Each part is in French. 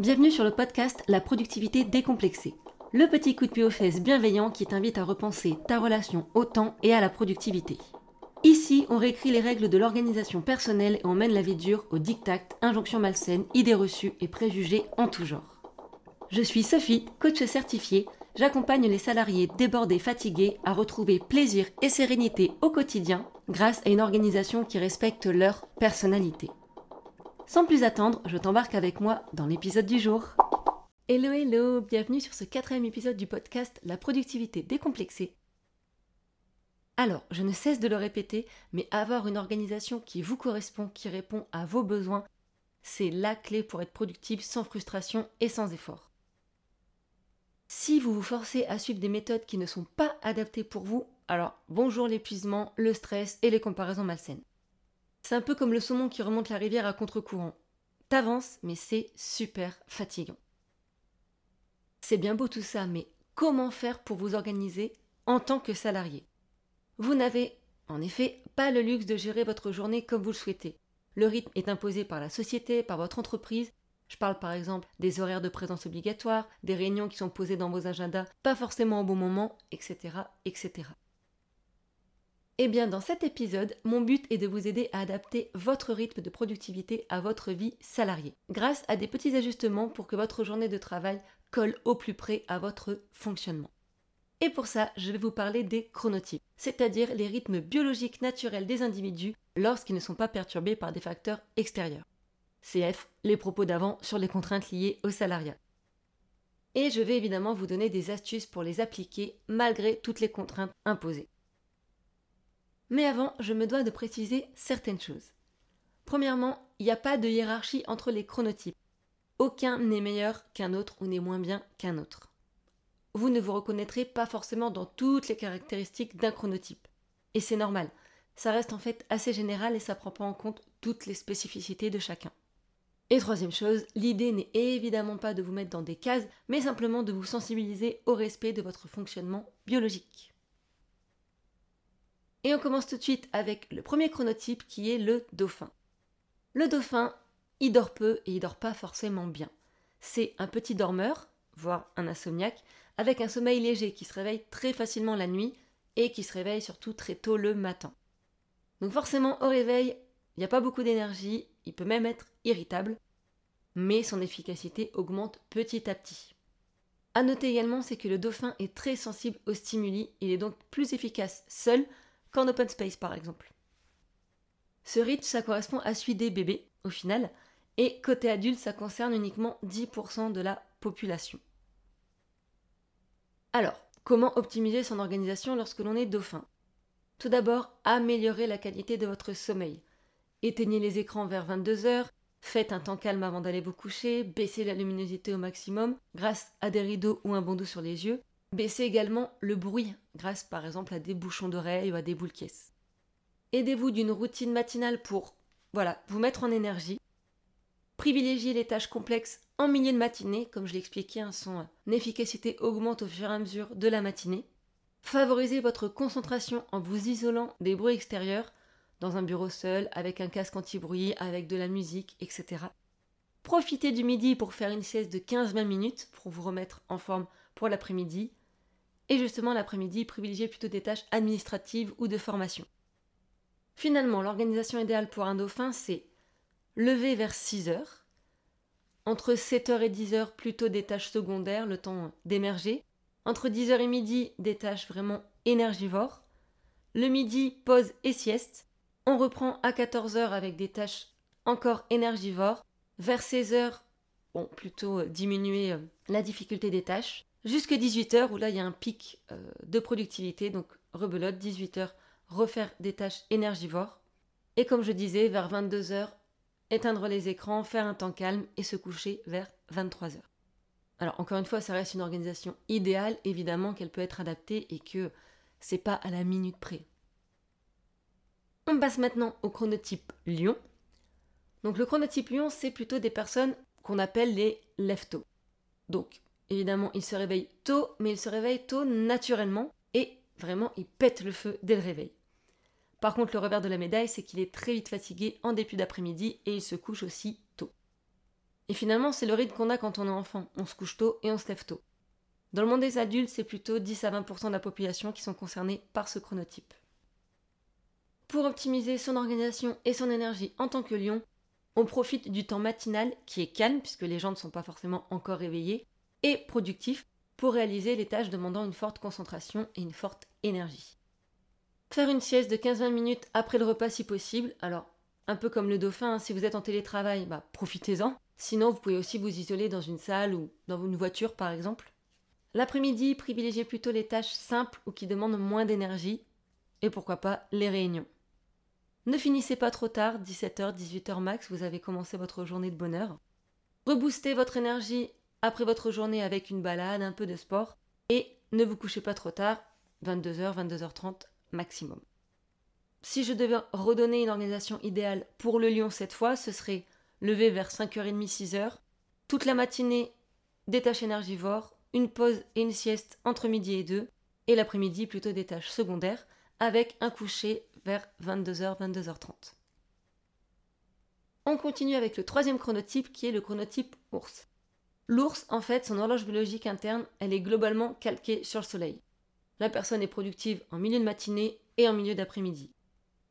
Bienvenue sur le podcast La productivité décomplexée. Le petit coup de pied aux fesses bienveillant qui t'invite à repenser ta relation au temps et à la productivité. Ici, on réécrit les règles de l'organisation personnelle et on mène la vie dure aux dictats, injonctions malsaines, idées reçues et préjugés en tout genre. Je suis Sophie, coach certifiée. J'accompagne les salariés débordés, fatigués à retrouver plaisir et sérénité au quotidien grâce à une organisation qui respecte leur personnalité. Sans plus attendre, je t'embarque avec moi dans l'épisode du jour. Hello hello, bienvenue sur ce quatrième épisode du podcast La productivité décomplexée. Alors, je ne cesse de le répéter, mais avoir une organisation qui vous correspond, qui répond à vos besoins, c'est la clé pour être productive sans frustration et sans effort. Si vous vous forcez à suivre des méthodes qui ne sont pas adaptées pour vous, alors bonjour l'épuisement, le stress et les comparaisons malsaines. C'est un peu comme le saumon qui remonte la rivière à contre-courant. T'avances, mais c'est super fatigant. C'est bien beau tout ça, mais comment faire pour vous organiser en tant que salarié? Vous n'avez, en effet, pas le luxe de gérer votre journée comme vous le souhaitez. Le rythme est imposé par la société, par votre entreprise. Je parle par exemple des horaires de présence obligatoires, des réunions qui sont posées dans vos agendas, pas forcément au bon moment, etc. etc. Eh bien, dans cet épisode, mon but est de vous aider à adapter votre rythme de productivité à votre vie salariée, grâce à des petits ajustements pour que votre journée de travail colle au plus près à votre fonctionnement. Et pour ça, je vais vous parler des chronotypes, c'est-à-dire les rythmes biologiques naturels des individus lorsqu'ils ne sont pas perturbés par des facteurs extérieurs. CF, les propos d'avant sur les contraintes liées au salariat. Et je vais évidemment vous donner des astuces pour les appliquer malgré toutes les contraintes imposées. Mais avant, je me dois de préciser certaines choses. Premièrement, il n'y a pas de hiérarchie entre les chronotypes. Aucun n'est meilleur qu'un autre ou n'est moins bien qu'un autre. Vous ne vous reconnaîtrez pas forcément dans toutes les caractéristiques d'un chronotype. Et c'est normal. Ça reste en fait assez général et ça prend pas en compte toutes les spécificités de chacun. Et troisième chose, l'idée n'est évidemment pas de vous mettre dans des cases, mais simplement de vous sensibiliser au respect de votre fonctionnement biologique. Et on commence tout de suite avec le premier chronotype qui est le dauphin. Le dauphin, il dort peu et il dort pas forcément bien. C'est un petit dormeur, voire un insomniaque, avec un sommeil léger qui se réveille très facilement la nuit et qui se réveille surtout très tôt le matin. Donc forcément au réveil, il n'y a pas beaucoup d'énergie, il peut même être irritable, mais son efficacité augmente petit à petit. À noter également, c'est que le dauphin est très sensible aux stimuli, il est donc plus efficace seul qu'en open space par exemple. Ce rythme, ça correspond à celui des bébés, au final, et côté adulte, ça concerne uniquement 10% de la population. Alors, comment optimiser son organisation lorsque l'on est dauphin? Tout d'abord, améliorer la qualité de votre sommeil. Éteignez les écrans vers 22h, faites un temps calme avant d'aller vous coucher, baissez la luminosité au maximum grâce à des rideaux ou un bandeau sur les yeux, Baissez également le bruit grâce par exemple à des bouchons d'oreilles ou à des boules caisses. Aidez-vous d'une routine matinale pour voilà, vous mettre en énergie. Privilégiez les tâches complexes en milieu de matinée, comme je l'ai expliqué, hein, son efficacité augmente au fur et à mesure de la matinée. Favorisez votre concentration en vous isolant des bruits extérieurs, dans un bureau seul, avec un casque anti-bruit, avec de la musique, etc. Profitez du midi pour faire une sieste de 15-20 minutes pour vous remettre en forme pour l'après-midi et justement l'après-midi, privilégier plutôt des tâches administratives ou de formation. Finalement, l'organisation idéale pour un dauphin, c'est lever vers 6 heures, entre 7h et 10h plutôt des tâches secondaires, le temps d'émerger, entre 10h et midi des tâches vraiment énergivores, le midi pause et sieste, on reprend à 14h avec des tâches encore énergivores, vers 16h, bon, plutôt diminuer euh, la difficulté des tâches, jusqu'à 18h où là il y a un pic euh, de productivité, donc rebelote, 18h, refaire des tâches énergivores. Et comme je disais, vers 22h, éteindre les écrans, faire un temps calme et se coucher vers 23h. Alors encore une fois, ça reste une organisation idéale, évidemment qu'elle peut être adaptée et que c'est pas à la minute près. On passe maintenant au chronotype lion. Donc le chronotype lion, c'est plutôt des personnes qu'on appelle les leftos. Donc Évidemment, il se réveille tôt, mais il se réveille tôt naturellement et vraiment, il pète le feu dès le réveil. Par contre, le revers de la médaille, c'est qu'il est très vite fatigué en début d'après-midi et il se couche aussi tôt. Et finalement, c'est le rythme qu'on a quand on est enfant. On se couche tôt et on se lève tôt. Dans le monde des adultes, c'est plutôt 10 à 20% de la population qui sont concernés par ce chronotype. Pour optimiser son organisation et son énergie en tant que lion, on profite du temps matinal qui est calme puisque les gens ne sont pas forcément encore réveillés et productif pour réaliser les tâches demandant une forte concentration et une forte énergie. Faire une sieste de 15-20 minutes après le repas si possible, alors un peu comme le dauphin, hein, si vous êtes en télétravail, bah, profitez-en. Sinon, vous pouvez aussi vous isoler dans une salle ou dans une voiture par exemple. L'après-midi, privilégiez plutôt les tâches simples ou qui demandent moins d'énergie, et pourquoi pas les réunions. Ne finissez pas trop tard, 17h, 18h max, vous avez commencé votre journée de bonheur. Reboostez votre énergie après votre journée avec une balade, un peu de sport, et ne vous couchez pas trop tard, 22h, 22h30 maximum. Si je devais redonner une organisation idéale pour le lion cette fois, ce serait lever vers 5h30, 6h, toute la matinée des tâches énergivores, une pause et une sieste entre midi et 2, et l'après-midi plutôt des tâches secondaires, avec un coucher vers 22h, 22h30. On continue avec le troisième chronotype qui est le chronotype ours. L'ours, en fait, son horloge biologique interne, elle est globalement calquée sur le soleil. La personne est productive en milieu de matinée et en milieu d'après-midi.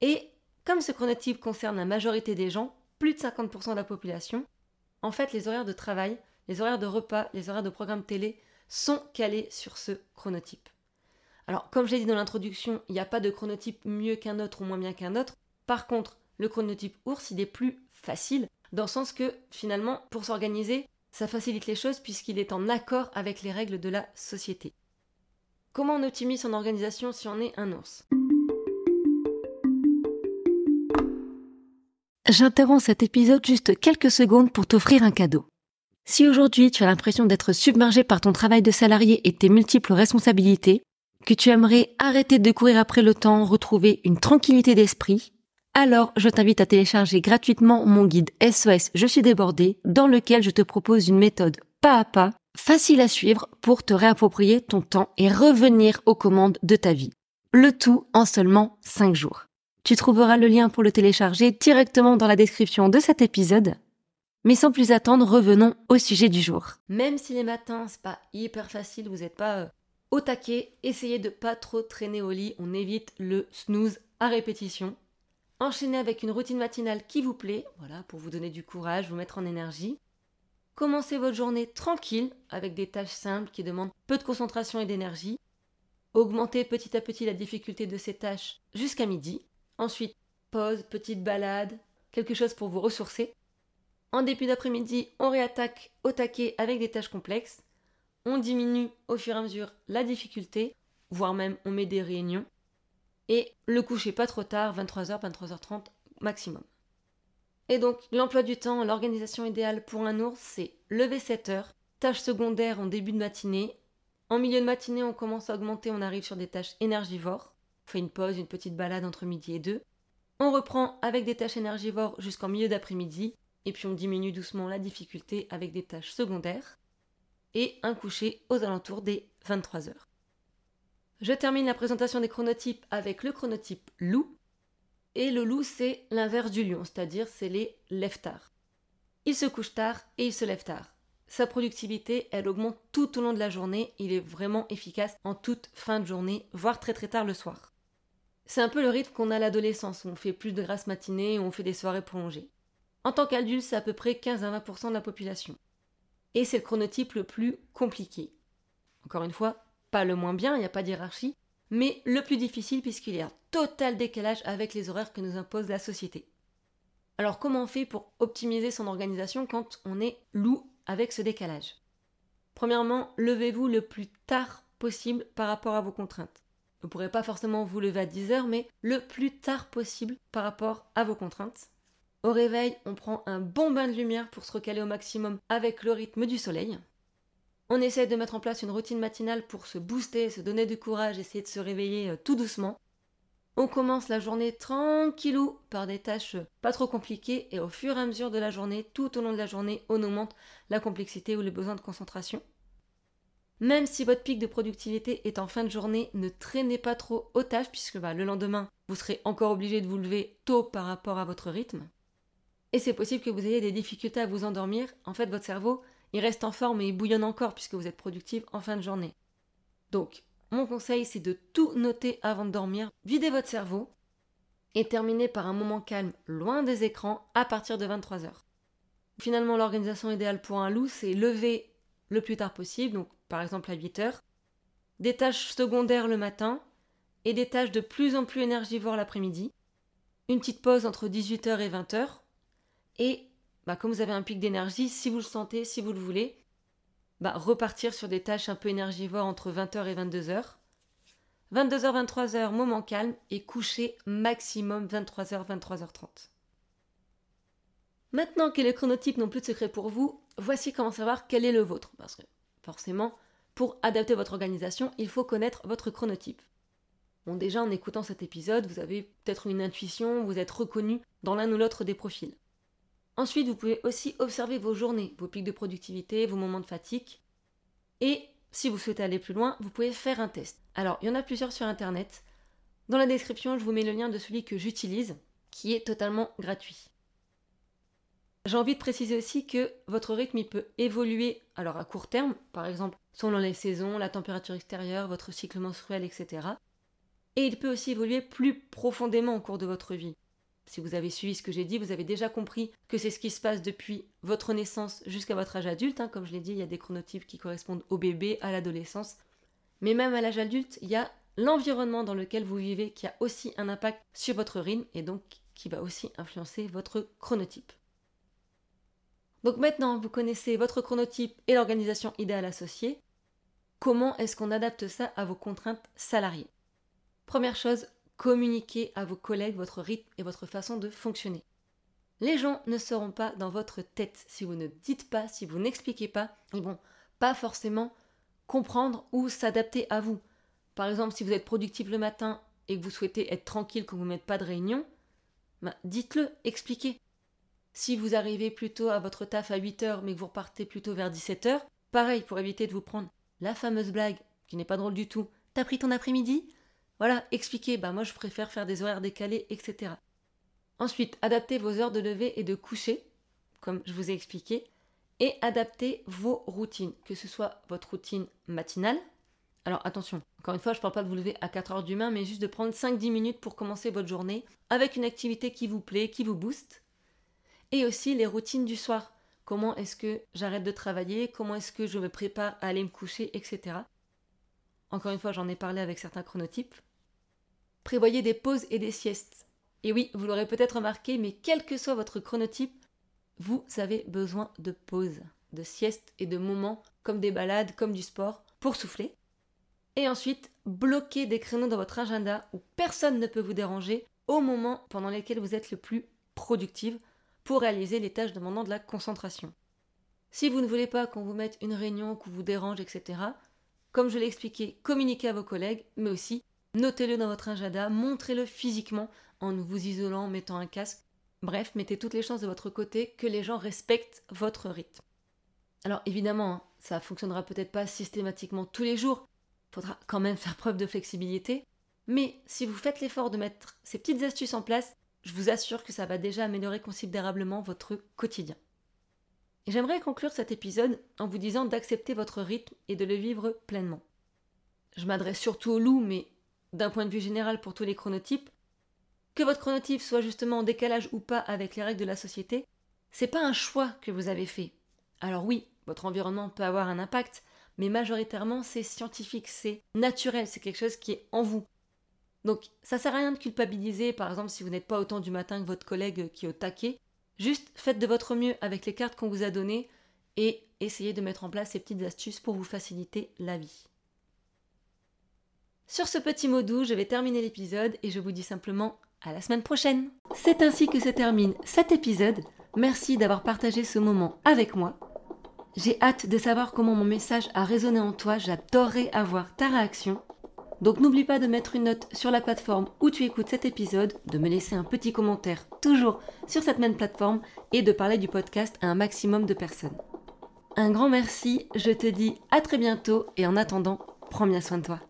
Et comme ce chronotype concerne la majorité des gens, plus de 50% de la population, en fait, les horaires de travail les horaires de repas, les horaires de programmes télé sont calés sur ce chronotype. Alors, comme je l'ai dit dans l'introduction, il n'y a pas de chronotype mieux qu'un autre ou moins bien qu'un autre. Par contre, le chronotype ours, il est plus facile, dans le sens que finalement, pour s'organiser, ça facilite les choses puisqu'il est en accord avec les règles de la société. Comment on optimise son organisation si on est un ours? J'interromps cet épisode juste quelques secondes pour t'offrir un cadeau. Si aujourd'hui tu as l'impression d'être submergé par ton travail de salarié et tes multiples responsabilités, que tu aimerais arrêter de courir après le temps, retrouver une tranquillité d'esprit, alors je t'invite à télécharger gratuitement mon guide SOS Je suis débordé, dans lequel je te propose une méthode pas à pas, facile à suivre pour te réapproprier ton temps et revenir aux commandes de ta vie. Le tout en seulement 5 jours. Tu trouveras le lien pour le télécharger directement dans la description de cet épisode mais sans plus attendre, revenons au sujet du jour. Même si les matins, c'est pas hyper facile, vous n'êtes pas euh, au taquet, essayez de pas trop traîner au lit, on évite le snooze à répétition. Enchaînez avec une routine matinale qui vous plaît, voilà, pour vous donner du courage, vous mettre en énergie. Commencez votre journée tranquille, avec des tâches simples qui demandent peu de concentration et d'énergie. Augmentez petit à petit la difficulté de ces tâches jusqu'à midi. Ensuite, pause, petite balade, quelque chose pour vous ressourcer. En début d'après-midi, on réattaque au taquet avec des tâches complexes. On diminue au fur et à mesure la difficulté, voire même on met des réunions. Et le coucher pas trop tard, 23h, 23h30 maximum. Et donc, l'emploi du temps, l'organisation idéale pour un ours, c'est lever 7 heures, tâches secondaires en début de matinée. En milieu de matinée, on commence à augmenter, on arrive sur des tâches énergivores. On fait une pause, une petite balade entre midi et 2. On reprend avec des tâches énergivores jusqu'en milieu d'après-midi et puis on diminue doucement la difficulté avec des tâches secondaires, et un coucher aux alentours des 23 heures. Je termine la présentation des chronotypes avec le chronotype loup, et le loup c'est l'inverse du lion, c'est-à-dire c'est les lève tard. Il se couche tard et il se lève tard. Sa productivité, elle augmente tout au long de la journée, il est vraiment efficace en toute fin de journée, voire très très tard le soir. C'est un peu le rythme qu'on a à l'adolescence, on fait plus de grasses matinées, on fait des soirées prolongées. En tant qu'adulte, c'est à peu près 15 à 20% de la population. Et c'est le chronotype le plus compliqué. Encore une fois, pas le moins bien, il n'y a pas d'hierarchie, mais le plus difficile puisqu'il y a un total décalage avec les horaires que nous impose la société. Alors comment on fait pour optimiser son organisation quand on est loup avec ce décalage? Premièrement, levez-vous le plus tard possible par rapport à vos contraintes. Vous ne pourrez pas forcément vous lever à 10 heures, mais le plus tard possible par rapport à vos contraintes. Au réveil, on prend un bon bain de lumière pour se recaler au maximum avec le rythme du soleil. On essaie de mettre en place une routine matinale pour se booster, se donner du courage, essayer de se réveiller euh, tout doucement. On commence la journée tranquillou par des tâches pas trop compliquées et au fur et à mesure de la journée, tout au long de la journée, on augmente la complexité ou les besoins de concentration. Même si votre pic de productivité est en fin de journée, ne traînez pas trop aux tâches puisque bah, le lendemain, vous serez encore obligé de vous lever tôt par rapport à votre rythme. et c'est possible que vous ayez des difficultés à vous endormir. En fait, votre cerveau, il reste en forme et il bouillonne encore puisque vous êtes productif en fin de journée. Donc, mon conseil, c'est de tout noter avant de dormir, videz votre cerveau et terminez par un moment calme loin des écrans à partir de 23h. Finalement, l'organisation idéale pour un loup, c'est lever le plus tard possible, donc par exemple à 8h, des tâches secondaires le matin et des tâches de plus en plus énergivores l'après-midi, une petite pause entre 18h et 20h, et bah, comme vous avez un pic d'énergie, si vous le sentez, si vous le voulez, bah, repartir sur des tâches un peu énergivores entre 20h et 22h. 22h, 23h, moment calme, et coucher maximum 23h, 23h30. Maintenant que les chronotypes n'ont plus de secret pour vous, voici comment savoir quel est le vôtre. Parce que forcément, pour adapter votre organisation, il faut connaître votre chronotype. Bon, déjà en écoutant cet épisode, vous avez peut-être une intuition, vous êtes reconnu dans l'un ou l'autre des profils. Ensuite, vous pouvez aussi observer vos journées, vos pics de productivité, vos moments de fatigue. Et si vous souhaitez aller plus loin, vous pouvez faire un test. Alors, il y en a plusieurs sur Internet. Dans la description, je vous mets le lien de celui que j'utilise, qui est totalement gratuit. J'ai envie de préciser aussi que votre rythme peut évoluer alors à court terme, par exemple selon les saisons, la température extérieure, votre cycle menstruel, etc. Et il peut aussi évoluer plus profondément au cours de votre vie. Si vous avez suivi ce que j'ai dit, vous avez déjà compris que c'est ce qui se passe depuis votre naissance jusqu'à votre âge adulte. Hein. Comme je l'ai dit, il y a des chronotypes qui correspondent au bébé, à l'adolescence. Mais même à l'âge adulte, il y a l'environnement dans lequel vous vivez qui a aussi un impact sur votre rythme et donc qui va aussi influencer votre chronotype. Donc maintenant, vous connaissez votre chronotype et l'organisation idéale associée. Comment est-ce qu'on adapte ça à vos contraintes salariées? Première chose, communiquez à vos collègues votre rythme et votre façon de fonctionner. Les gens ne seront pas dans votre tête si vous ne dites pas, si vous n'expliquez pas, ils vont pas forcément comprendre ou s'adapter à vous. Par exemple, si vous êtes productif le matin et que vous souhaitez être tranquille quand vous ne mettez pas de réunion, ben, dites-le, expliquez. Si vous arrivez plutôt à votre taf à 8h mais que vous repartez plutôt vers 17h, pareil pour éviter de vous prendre la fameuse blague qui n'est pas drôle du tout. T'as pris ton après-midi? Voilà, expliquez, bah moi je préfère faire des horaires décalés, etc. Ensuite, adaptez vos heures de lever et de coucher, comme je vous ai expliqué, et adaptez vos routines, que ce soit votre routine matinale. Alors attention, encore une fois, je ne parle pas de vous lever à 4 heures du matin, mais juste de prendre 5-10 minutes pour commencer votre journée avec une activité qui vous plaît, qui vous booste. Et aussi les routines du soir. Comment est-ce que j'arrête de travailler? Comment est-ce que je me prépare à aller me coucher, etc. Encore une fois, j'en ai parlé avec certains chronotypes. Prévoyez des pauses et des siestes. Et oui, vous l'aurez peut-être remarqué, mais quel que soit votre chronotype, vous avez besoin de pauses, de siestes et de moments comme des balades, comme du sport, pour souffler. Et ensuite, bloquez des créneaux dans votre agenda où personne ne peut vous déranger au moment pendant lesquels vous êtes le plus productive pour réaliser les tâches demandant de la concentration. Si vous ne voulez pas qu'on vous mette une réunion, qu'on vous dérange, etc., comme je l'ai expliqué, communiquez à vos collègues, mais aussi Notez-le dans votre agenda, montrez-le physiquement en vous isolant, en mettant un casque. Bref, mettez toutes les chances de votre côté que les gens respectent votre rythme. Alors évidemment, hein, ça fonctionnera peut-être pas systématiquement tous les jours. Il faudra quand même faire preuve de flexibilité. Mais si vous faites l'effort de mettre ces petites astuces en place, je vous assure que ça va déjà améliorer considérablement votre quotidien. Et j'aimerais conclure cet épisode en vous disant d'accepter votre rythme et de le vivre pleinement. Je m'adresse surtout aux loups, mais d'un point de vue général pour tous les chronotypes, que votre chronotype soit justement en décalage ou pas avec les règles de la société, c'est pas un choix que vous avez fait. Alors oui, votre environnement peut avoir un impact, mais majoritairement c'est scientifique, c'est naturel, c'est quelque chose qui est en vous. Donc ça sert à rien de culpabiliser, par exemple si vous n'êtes pas autant du matin que votre collègue qui est au taquet. Juste faites de votre mieux avec les cartes qu'on vous a données et essayez de mettre en place ces petites astuces pour vous faciliter la vie. Sur ce petit mot doux, je vais terminer l'épisode et je vous dis simplement à la semaine prochaine. C'est ainsi que se termine cet épisode. Merci d'avoir partagé ce moment avec moi. J'ai hâte de savoir comment mon message a résonné en toi. J'adorerais avoir ta réaction. Donc n'oublie pas de mettre une note sur la plateforme où tu écoutes cet épisode, de me laisser un petit commentaire toujours sur cette même plateforme et de parler du podcast à un maximum de personnes. Un grand merci, je te dis à très bientôt et en attendant, prends bien soin de toi.